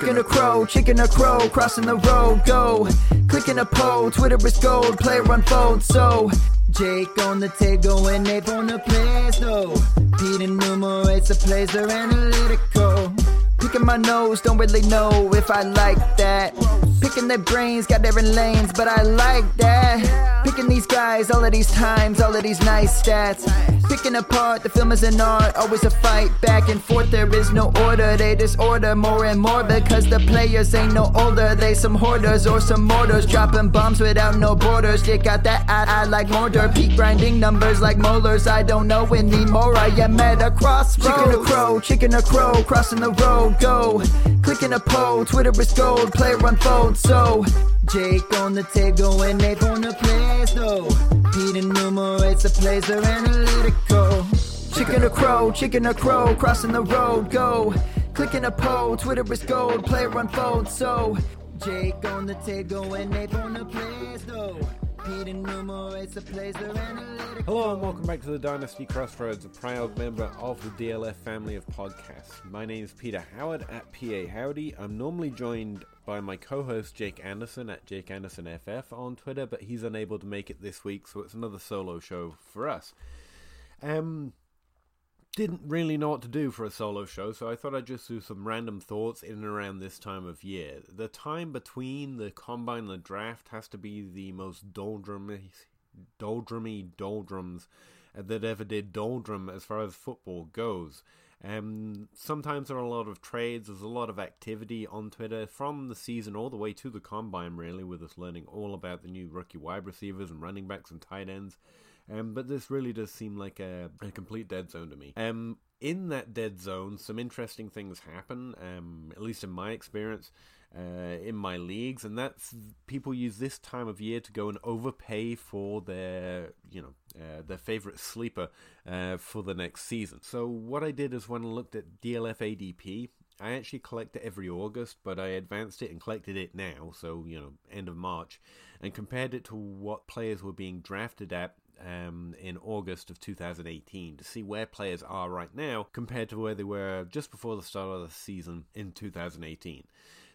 Chicken or crow, chicken or crow, crossing the road, go. Clicking a pole, Twitter is gold, player unfold, so. Jake on the table and Nate on the place, no. Pete enumerates the plays, they're analytical. Picking my nose, don't really know if I like that. Picking their brains, got different lanes, but I like that. Picking these guys, all of these times, all of these nice stats. Picking apart, the film is an art, always a fight back and forth. There is no order, they disorder more and more because the players ain't no older. They some hoarders or some mortars, dropping bombs without no borders. You got that I, I like mortar, peak grinding numbers like molars. I don't know anymore, I am at a crossroads. Chicken or crow, chicken or crow, crossing the road, go. Clicking a pole, Twitter is gold, player unfold, so. Jake on the table and they on the place, though. Pete enumerates the plays, they're analytical. Chicken or crow, chicken or crow, crossing the road, go. Clicking a pole, Twitter is gold, player unfold, so. Jake on the table and Nate on the place, though. Hello and welcome back to the Dynasty Crossroads, a proud member of the DLF family of podcasts. My name is Peter Howard at PA Howdy. I'm normally joined by my co-host Jake Anderson at Jake Anderson FF on Twitter, but he's unable to make it this week, so it's another solo show for us. Um, didn't really know what to do for a solo show, so I thought I'd just do some random thoughts in and around this time of year. The time between the combine and the draft has to be the most doldrumy, doldrumy doldrums that ever did doldrum as far as football goes. Um, sometimes there are a lot of trades. There's a lot of activity on Twitter from the season all the way to the combine, really, with us learning all about the new rookie wide receivers and running backs and tight ends. Um, but this really does seem like a, a complete dead zone to me. Um, in that dead zone, some interesting things happen, um, at least in my experience. Uh, in my leagues, and that's people use this time of year to go and overpay for their, you know, uh, their favorite sleeper uh, for the next season. So what I did is when I looked at DLF ADP, I actually collect it every August, but I advanced it and collected it now, so you know, end of March, and compared it to what players were being drafted at um, in August of 2018 to see where players are right now compared to where they were just before the start of the season in 2018.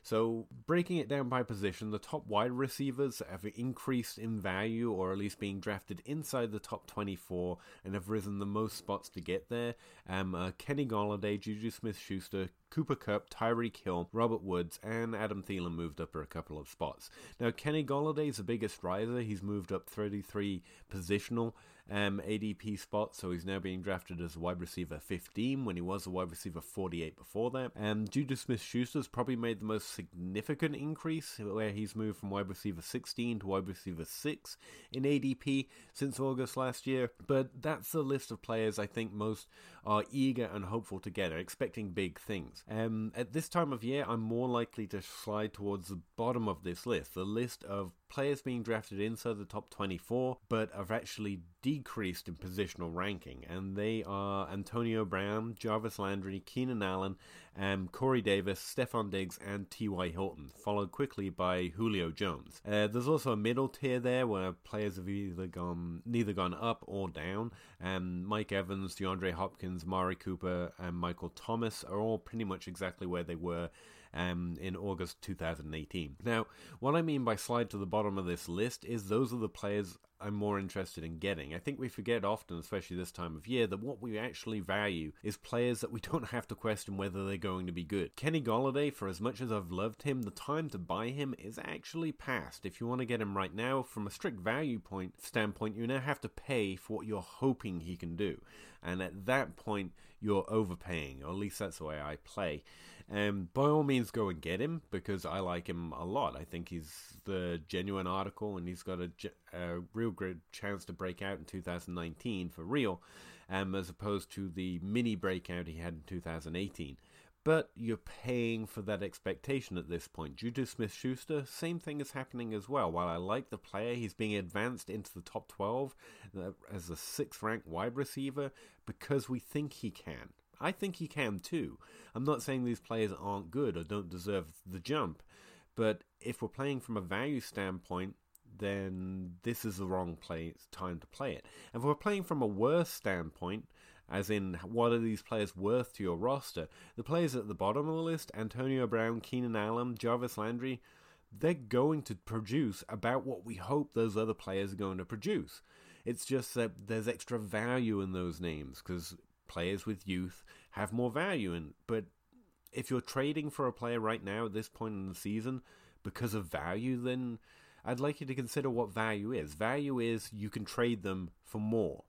So, breaking it down by position, the top wide receivers have increased in value, or at least being drafted inside the top 24, and have risen the most spots to get there. Um, uh, Kenny Golladay, Juju Smith Schuster, Cooper Kupp, Tyreek Hill, Robert Woods, and Adam Thielen moved up for a couple of spots. Now, Kenny Golladay is the biggest riser. He's moved up 33 positional um, ADP spot, so he's now being drafted as wide receiver 15 when he was a wide receiver 48 before that. And Juju Smith Schuster's probably made the most significant increase, where he's moved from wide receiver 16 to wide receiver 6 in ADP since August last year. But that's the list of players I think most are eager and hopeful together, expecting big things. Um, at this time of year, I'm more likely to slide towards the bottom of this list, the list of players being drafted inside the top 24, but have actually decreased in positional ranking, and they are Antonio Brown, Jarvis Landry, Keenan Allen, um, Corey Davis, Stefon Diggs, and T.Y. Hilton, followed quickly by Julio Jones. Uh, there's also a middle tier there where players have either gone neither gone up or down. Um, Mike Evans, DeAndre Hopkins, Mari Cooper, and Michael Thomas are all pretty much exactly where they were um, in August 2018. Now, what I mean by slide to the bottom of this list is those are the players I'm more interested in getting. I think we forget often, especially this time of year, that what we actually value is players that we don't have to question whether they're going to be good. Kenny Golladay, for as much as I've loved him, the time to buy him is actually past. If you want to get him right now, from a strict value point standpoint, you now have to pay for what you're hoping he can do. And at that point, you're overpaying, or at least that's the way I play. Um, by all means, go and get him because I like him a lot. I think he's the genuine article, and he's got a, a real great chance to break out in 2019 for real, um, as opposed to the mini breakout he had in 2018 but you're paying for that expectation at this point. Juju Smith Schuster, same thing is happening as well. While I like the player, he's being advanced into the top 12 uh, as a sixth ranked wide receiver because we think he can. I think he can too. I'm not saying these players aren't good or don't deserve the jump, but if we're playing from a value standpoint, then this is the wrong play time to play it. And if we're playing from a worth standpoint, as in what are these players worth to your roster, the players at the bottom of the list, Antonio Brown, Keenan Allen, Jarvis Landry, they're going to produce about what we hope those other players are going to produce. It's just that there's extra value in those names because players with youth have more value in. But if you're trading for a player right now at this point in the season because of value, then I'd like you to consider what value is. Value is you can trade them for more.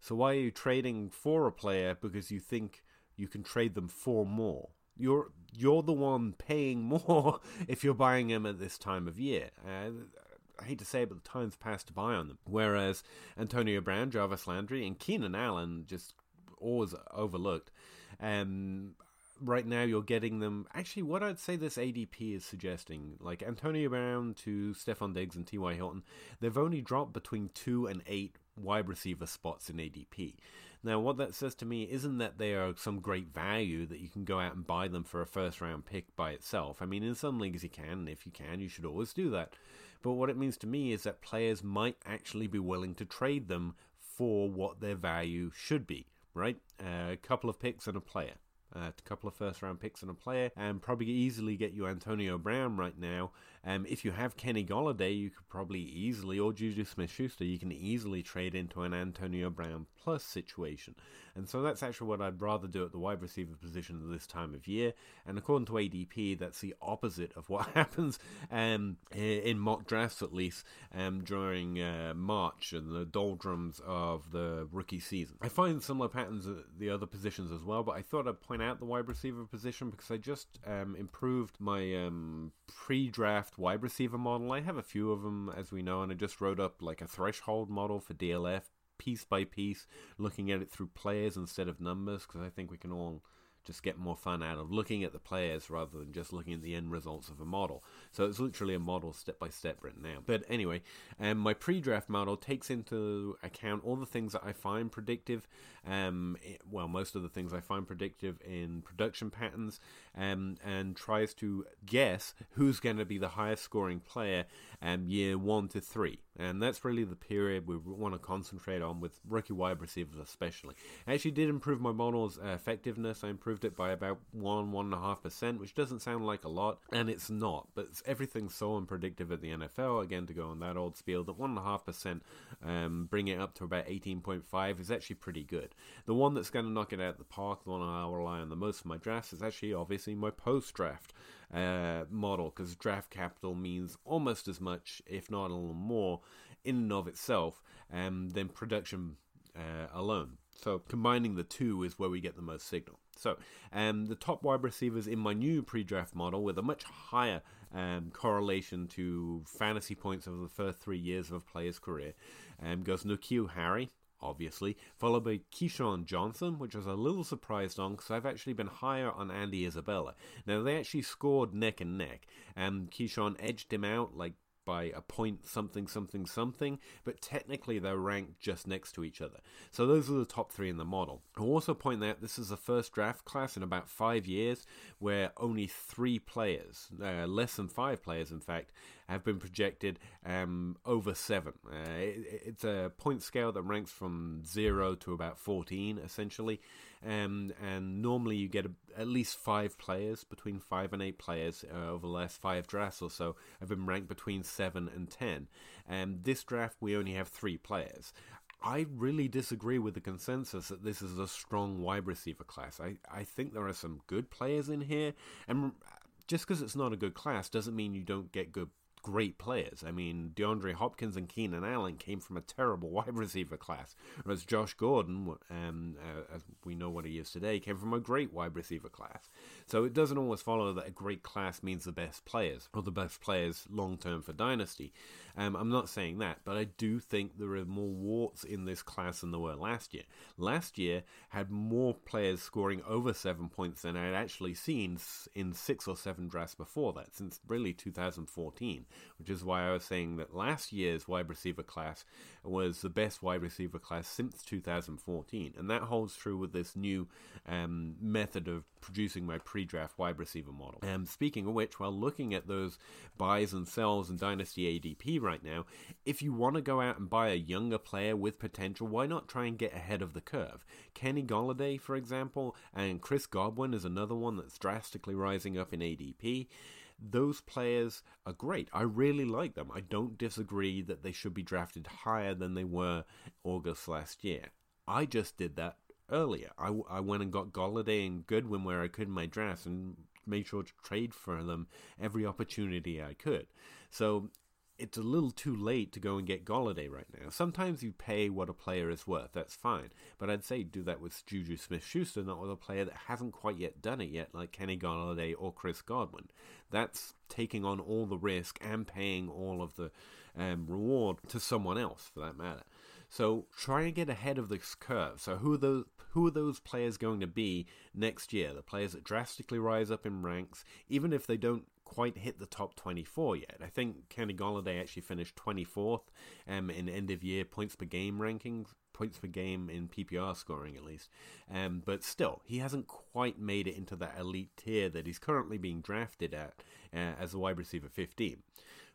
So why are you trading for a player because you think you can trade them for more? You're you're the one paying more if you're buying them at this time of year. Uh, I hate to say it, but the time's passed to buy on them. Whereas Antonio Brown, Jarvis Landry, and Keenan Allen just always overlooked. Um, right now you're getting them. Actually, what I'd say this ADP is suggesting, like Antonio Brown to Stefon Diggs and T.Y. Hilton, they've only dropped between two and eight wide receiver spots in ADP. Now, what that says to me isn't that they are some great value that you can go out and buy them for a first round pick by itself. I mean, in some leagues you can, and if you can, you should always do that. But what it means to me is that players might actually be willing to trade them for what their value should be right? Uh, a couple of picks and a player. Uh, a couple of first round picks and a player, and probably easily get you Antonio Brown right now. Um, if you have Kenny Golladay, you could probably easily, or Juju Smith Schuster, you can easily trade into an Antonio Brown plus situation. And so that's actually what I'd rather do at the wide receiver position at this time of year. And according to ADP, that's the opposite of what happens um, in mock drafts, at least, um, during uh, March and the doldrums of the rookie season. I find similar patterns at the other positions as well, but I thought I'd point out the wide receiver position because I just um, improved my um, wide receiver model. I have a few of them, as we know, and I just wrote up like a threshold model for DLF piece by piece, looking at it through players instead of numbers, because I think we can all just get more fun out of looking at the players rather than just looking at the end results of a model. So it's literally a model step by step written out. But anyway, um, my pre draft model takes into account all the things that I find predictive. Um, well, most of the things I find predictive in production patterns, um, and tries to guess who's going to be the highest scoring player um, year one to three. And that's really the period we want to concentrate on with rookie wide receivers, especially. I actually did improve my model's uh, effectiveness. I improved it by about one, one and a half percent, which doesn't sound like a lot, and it's not. But everything's so unpredictable at the NFL. Again, to go on that old spiel, that one and a half percent, um, bring it up to about eighteen point five, is actually pretty good. The one that's going to knock it out of the park, the one I'll rely on the most for my drafts, is actually obviously my post draft uh, model because draft capital means almost as much, if not a little more, in and of itself um, than production uh, alone. So combining the two is where we get the most signal. So um, the top wide receivers in my new pre-draft model with a much higher um, correlation to fantasy points over the first three years of a player's career um, goes N'Keal Harry, obviously, followed by KeeSean Johnson, which was a little surprised on because I've actually been higher on Andy Isabella. Now, they actually scored neck and neck, and KeeSean edged him out like by a point something something something, but technically they're ranked just next to each other. So those are the top three in the model. I'll also point out this is the first draft class in about five years where only three players, uh, less than five players in fact, have been projected um, over seven. Uh, it, it's a point scale that ranks from zero to about 14, essentially. Um, and normally you get a, at least five players, between five and eight players uh, over the last five drafts or so, I've been ranked between seven and ten. And this draft, we only have three players. I really disagree with the consensus that this is a strong wide receiver class. I, I think there are some good players in here, and just because it's not a good class doesn't mean you don't get good great players. I mean, DeAndre Hopkins and Keenan Allen came from a terrible wide receiver class, whereas Josh Gordon, um, uh, as we know what he is today, came from a great wide receiver class. So it doesn't always follow that a great class means the best players or the best players long term for Dynasty. Um, I'm not saying that, but I do think there are more warts in this class than there were last year. Last year had more players scoring over seven points than I had actually seen in six or seven drafts before that, since really 2014 which is why I was saying that last year's wide receiver class was the best wide receiver class since 2014, and that holds true with this new um, method of producing my pre-draft wide receiver model. Um, speaking of which, while looking at those buys and sells in Dynasty ADP right now, if you want to go out and buy a younger player with potential, why not try and get ahead of the curve? Kenny Golladay, for example, and Chris Godwin is another one that's drastically rising up in ADP those players are great. I really like them. I don't disagree that they should be drafted higher than they were August last year. I just did that earlier. I, I went and got Golladay and Godwin where I could in my drafts and made sure to trade for them every opportunity I could. So it's a little too late to go and get Golladay right now. Sometimes you pay what a player is worth, that's fine. But I'd say do that with Juju Smith Schuster, not with a player that hasn't quite yet done it yet, like Kenny Golladay or Chris Godwin. That's taking on all the risk and paying all of the um, reward to someone else, for that matter. So try and get ahead of this curve. So who are those who are those players going to be next year? The players that drastically rise up in ranks, even if they don't quite hit the top 24 yet. I think Kenny Golladay actually finished 24th um, in end of year points per game rankings, points per game in PPR scoring at least. Um, but still, he hasn't quite made it into that elite tier that he's currently being drafted at uh, as a wide receiver 15.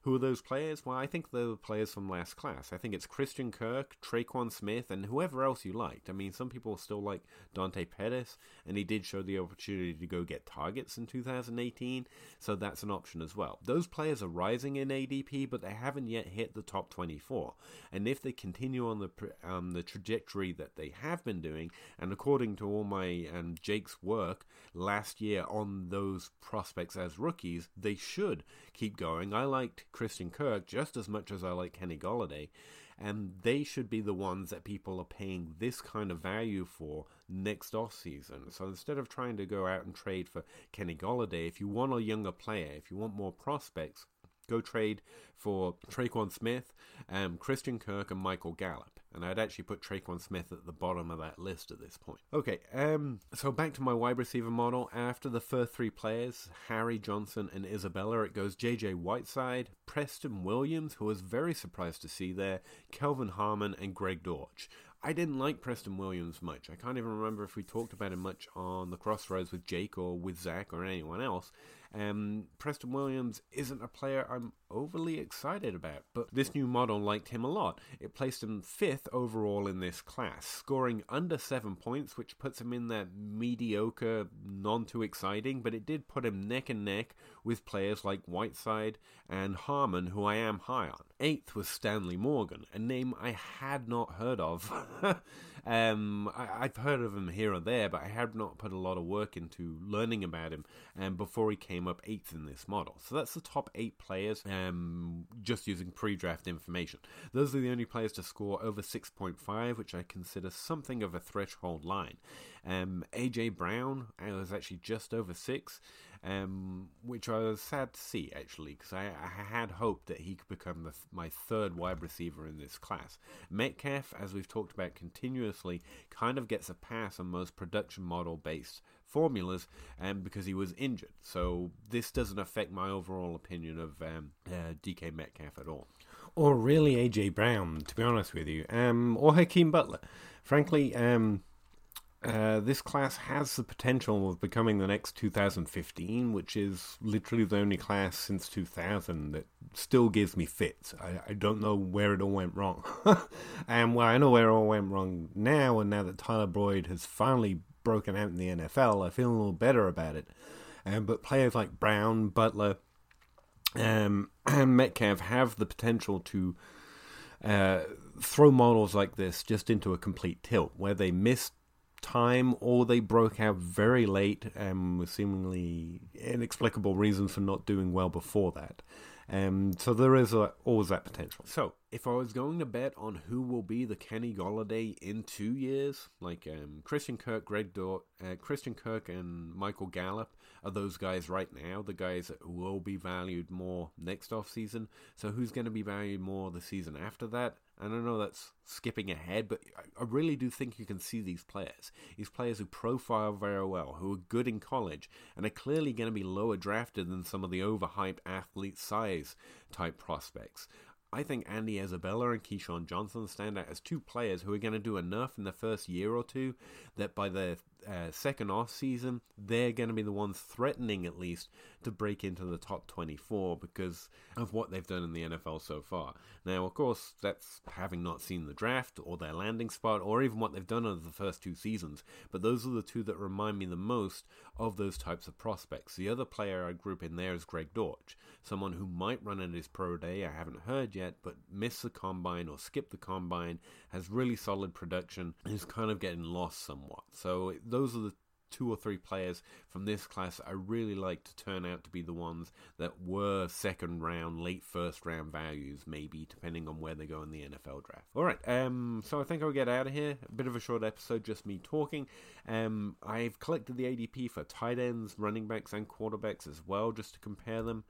Who are those players? Well, I think they're the players from last class. I think it's Christian Kirk, Tre'Quan Smith, and whoever else you liked. I mean, some people still like Dante Pettis, and he did show the opportunity to go get targets in 2018, so that's an option as well. Those players are rising in ADP, but they haven't yet hit the top 24. And if they continue on the um, the trajectory that they have been doing, and according to all my and um, Jake's work last year on those prospects as rookies, they should keep going. I liked Christian Kirk just as much as I like Kenny Golladay, and they should be the ones that people are paying this kind of value for next off season. So instead of trying to go out and trade for Kenny Golladay, if you want a younger player, if you want more prospects, go trade for Tre'Quan Smith, um, Christian Kirk, and Michael Gallup and I'd actually put Tre'Quan Smith at the bottom of that list at this point. Okay, um, so back to my wide receiver model. After the first three players, Harry Johnson and Isabella, it goes J.J. Whiteside, Preston Williams, who was very surprised to see there, Kelvin Harmon, and Greg Dortch. I didn't like Preston Williams much. I can't even remember if we talked about him much on the Crossroads with Jake or with Zach or anyone else. Um, Preston Williams isn't a player I'm overly excited about, but this new model liked him a lot. It placed him fifth overall in this class, scoring under seven points, which puts him in that mediocre, non too exciting, but it did put him neck and neck with players like Whiteside and Harmon, who I am high on. Eighth was Stanley Morgan, a name I had not heard of. um, I, have heard of him here or there, but I have not put a lot of work into learning about him um, before he came up eighth in this model. So that's the top eight players um, just using pre draft information. Those are the only players to score over 6.5, which I consider something of a threshold line. Um, AJ Brown was actually just over 6 um, which I was sad to see actually, because I, I, had hoped that he could become the, my third wide receiver in this class. Metcalf, as we've talked about continuously, kind of gets a pass on most production model based formulas um, because he was injured. So this doesn't affect my overall opinion of um, uh, DK Metcalf at all. Or really AJ Brown, to be honest with you, um, or Hakeem Butler. Frankly, um, Uh, this class has the potential of becoming the next 2015, which is literally the only class since 2000 that still gives me fits. I, I don't know where it all went wrong. and well, I know where it all went wrong now, and now that Tyler Boyd has finally broken out in the NFL, I feel a little better about it. Um, but players like Brown, Butler, um, and Metcalf have the potential to uh, throw models like this just into a complete tilt, where they miss time or they broke out very late and with seemingly inexplicable reasons for not doing well before that. Um, so there is a, always that potential. So if I was going to bet on who will be the Kenny Golladay in two years, like um, Christian Kirk, Greg Dortch, uh, Christian Kirk, and Michael Gallup are those guys right now, the guys that will be valued more next off season. So who's going to be valued more the season after that? And I know that's skipping ahead, but I really do think you can see these players. These players who profile very well, who are good in college, and are clearly going to be lower drafted than some of the overhyped athlete size type prospects. I think Andy Isabella and KeeSean Johnson stand out as two players who are going to do enough in the first year or two that by the uh, second off season, they're going to be the ones threatening at least to break into the top 24 because of what they've done in the NFL so far. Now, of course, that's having not seen the draft or their landing spot or even what they've done over the first two seasons. But those are the two that remind me the most of those types of prospects. The other player I group in there is Greg Dortch, someone who might run at his pro day, I haven't heard yet, but missed the combine or skipped the combine, has really solid production, is kind of getting lost somewhat. So those are the two or three players from this class I really like to turn out to be the ones that were second round, late first round values, maybe depending on where they go in the NFL draft. All right, um, so I think I'll get out of here. A bit of a short episode, just me talking. Um, I've collected the ADP for tight ends, running backs, and quarterbacks as well, just to compare them.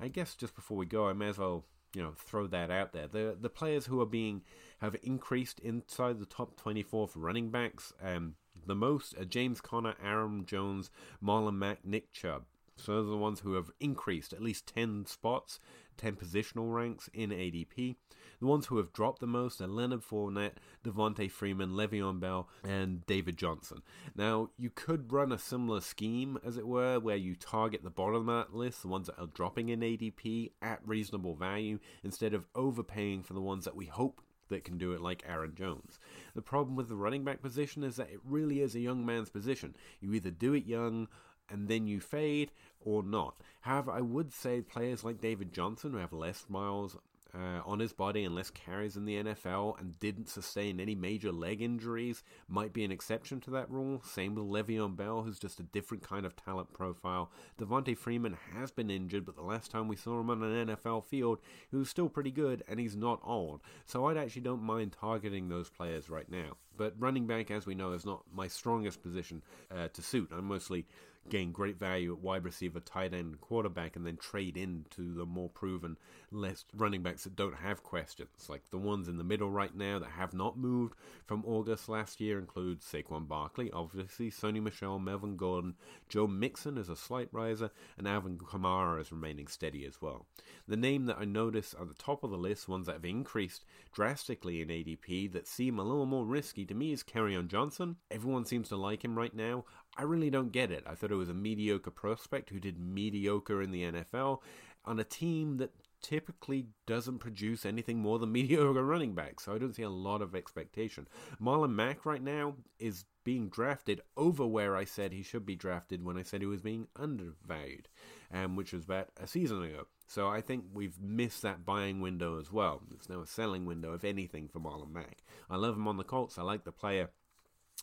I guess just before we go, I may as well you know throw that out there. The the players who are being have increased inside the top 24 for running backs. Um, the most are James Conner, Aaron Jones, Marlon Mack, Nick Chubb. So those are the ones who have increased at least 10 spots, 10 positional ranks in ADP. The ones who have dropped the most are Leonard Fournette, Devonta Freeman, Le'Veon Bell, and David Johnson. Now, you could run a similar scheme, as it were, where you target the bottom of that list, the ones that are dropping in ADP, at reasonable value, instead of overpaying for the ones that we hope that can do it like Aaron Jones. The problem with the running back position is that it really is a young man's position. You either do it young and then you fade or not. However, I would say players like David Johnson who have less miles uh, on his body and less carries in the NFL and didn't sustain any major leg injuries might be an exception to that rule. Same with Le'Veon Bell, who's just a different kind of talent profile. Devonta Freeman has been injured, but the last time we saw him on an NFL field, he was still pretty good and he's not old. So I actually don't mind targeting those players right now. But running back, as we know, is not my strongest position uh, to suit. I'm mostly gain great value at wide receiver, tight end, quarterback, and then trade into the more proven, less running backs that don't have questions. Like the ones in the middle right now that have not moved from August last year include Saquon Barkley, obviously, Sony Michel, Melvin Gordon, Joe Mixon is a slight riser, and Alvin Kamara is remaining steady as well. The name that I notice at the top of the list, ones that have increased drastically in ADP that seem a little more risky to me is Kerryon Johnson. Everyone seems to like him right now. I really don't get it. I thought it was a mediocre prospect who did mediocre in the NFL on a team that typically doesn't produce anything more than mediocre running backs. So I don't see a lot of expectation. Marlon Mack right now is being drafted over where I said he should be drafted when I said he was being undervalued, um, which was about a season ago. So I think we've missed that buying window as well. It's now a selling window, if anything, for Marlon Mack. I love him on the Colts. I like the player,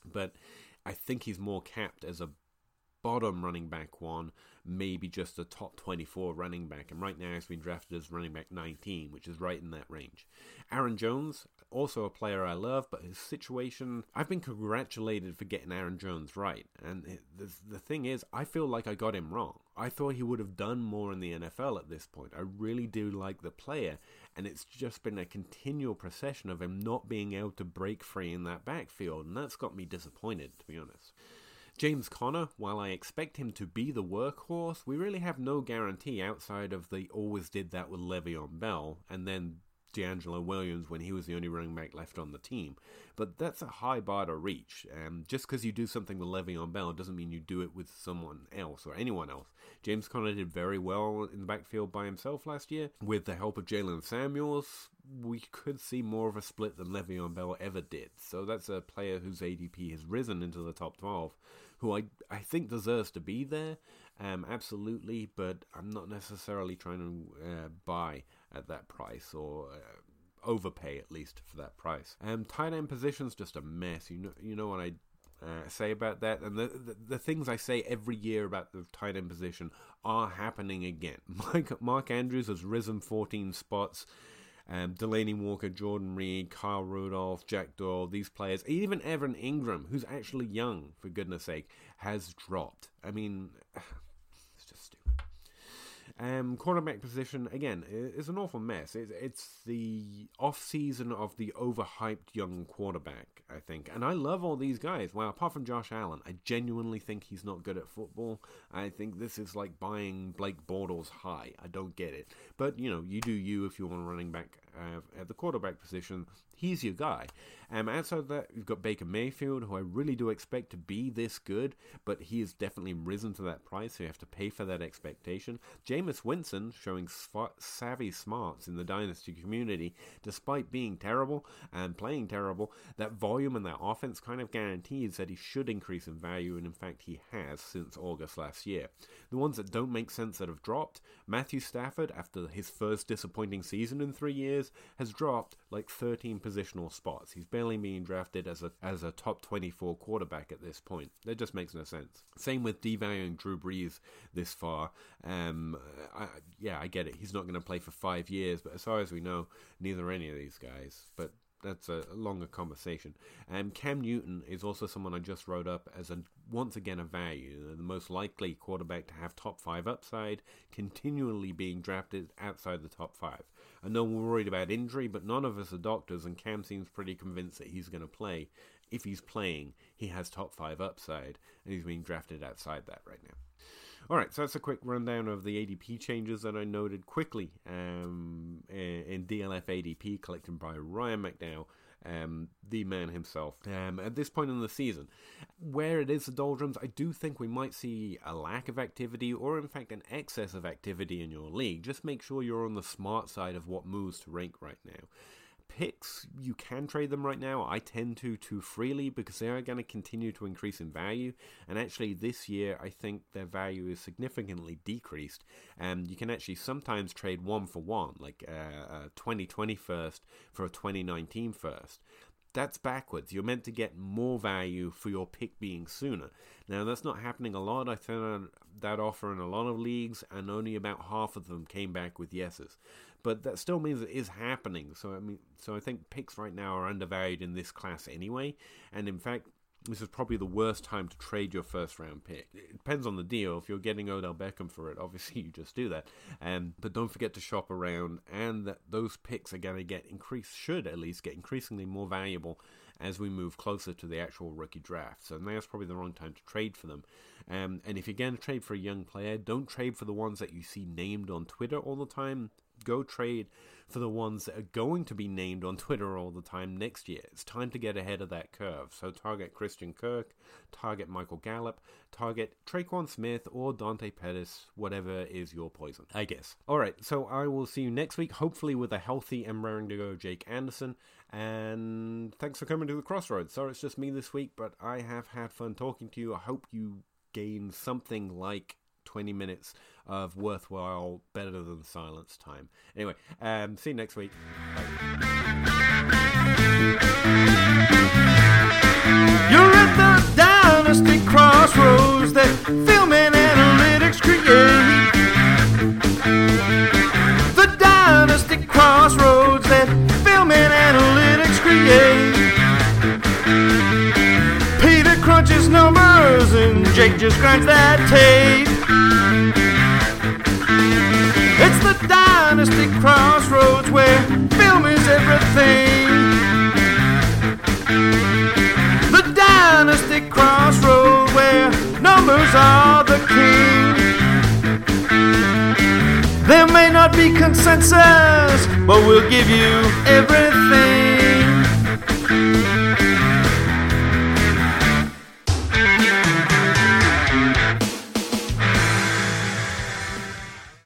but I think he's more capped as a bottom running back one, maybe just a top 24 running back. And right now he's been drafted as running back 19, which is right in that range. Aaron Jones, also a player I love, but his situation, I've been congratulated for getting Aaron Jones right. And the, the thing is, I feel like I got him wrong. I thought he would have done more in the NFL at this point. I really do like the player, and it's just been a continual procession of him not being able to break free in that backfield, and that's got me disappointed, to be honest. James Conner, while I expect him to be the workhorse, we really have no guarantee outside of the always did that with Le'Veon Bell, and then DeAngelo Williams when he was the only running back left on the team. But that's a high bar to reach. Um, just because you do something with Le'Veon Bell doesn't mean you do it with someone else or anyone else. James Conner did very well in the backfield by himself last year. With the help of Jaylen Samuels, we could see more of a split than Le'Veon Bell ever did. So that's a player whose ADP has risen into the top 12, who I, I think deserves to be there. Um, absolutely, but I'm not necessarily trying to uh, buy at that price or uh, overpay at least for that price. Um, tight end position's just a mess. You know, you know what I uh, say about that, and the, the, the things I say every year about the tight end position are happening again. Mike, Mark Andrews has risen 14 spots. Um, Delanie Walker, Jordan Reed, Kyle Rudolph, Jack Doyle, these players, even Evan Engram, who's actually young, for goodness sake, has dropped. I mean, um, quarterback position again is an awful mess. It's, it's the off season of the overhyped young quarterback, I think, and I love all these guys. Well, apart from Josh Allen, I genuinely think he's not good at football. I think this is like buying Blake Bortles high. I don't get it, but you know, you do you if you want a running back uh, at the quarterback position. He's your guy. Um, outside of that, you've got Baker Mayfield, who I really do expect to be this good, but he has definitely risen to that price, so you have to pay for that expectation. Jameis Winston showing savvy smarts in the dynasty community, despite being terrible and playing terrible. That volume and that offense kind of guarantees that he should increase in value, and in fact, he has since August last year. The ones that don't make sense that have dropped Matthew Stafford, after his first disappointing season in three years, has dropped like 13 positional spots. He's barely being drafted as a as a top 24 quarterback at this point. That just makes no sense. Same with devaluing Drew Brees this far. Um, I, yeah, I get it. He's not going to play for five years, but as far as we know, neither are any of these guys. But that's a longer conversation. Um, Cam Newton is also someone I just wrote up as a once again a value, the most likely quarterback to have top five upside, continually being drafted outside the top five. I know we're worried about injury, but none of us are doctors, and Cam seems pretty convinced that he's going to play. If he's playing, he has top five upside, and he's being drafted outside that right now. All right, so that's a quick rundown of the ADP changes that I noted quickly um, in DLF ADP, collected by Ryan McDowell, um, the man himself. Um, at this point in the season, where it is the doldrums, I do think we might see a lack of activity, or in fact an excess of activity in your league. Just make sure you're on the smart side of what moves to rank right now picks, you can trade them right now. I tend to too freely because they are going to continue to increase in value. And actually, this year, I think their value is significantly decreased. And you can actually sometimes trade one for one, like uh, a 2020 first for a 2019 first that's backwards. You're meant to get more value for your pick being sooner. Now, that's not happening a lot. I found that offer in a lot of leagues, and only about half of them came back with yeses. But that still means it is happening. So I mean, so I think picks right now are undervalued in this class anyway. And in fact, this is probably the worst time to trade your first round pick. It depends on the deal. If you're getting Odell Beckham for it, obviously you just do that. Um, but don't forget to shop around, and that those picks are going to get increased, should at least get increasingly more valuable as we move closer to the actual rookie draft. So now's probably the wrong time to trade for them. Um, and if you're going to trade for a young player, don't trade for the ones that you see named on Twitter all the time go trade for the ones that are going to be named on Twitter all the time next year. It's time to get ahead of that curve. So target Christian Kirk, target Michael Gallup, target Tre'Quan Smith or Dante Pettis, whatever is your poison, I guess. All right, so I will see you next week, hopefully with a healthy and raring to go Jake Anderson. And thanks for coming to the Crossroads. Sorry it's just me this week, but I have had fun talking to you. I hope you gain something like 20 minutes of worthwhile, better than silence time. Anyway, um, see you next week. You're at the dynasty crossroads that film and analytics create. The dynasty crossroads that film and analytics create. Peter crunches numbers and Jake just grinds that tape. Dynasty crossroads where film is everything. The dynasty crossroad where numbers are the king. Them may not be consensus, but we'll give you everything.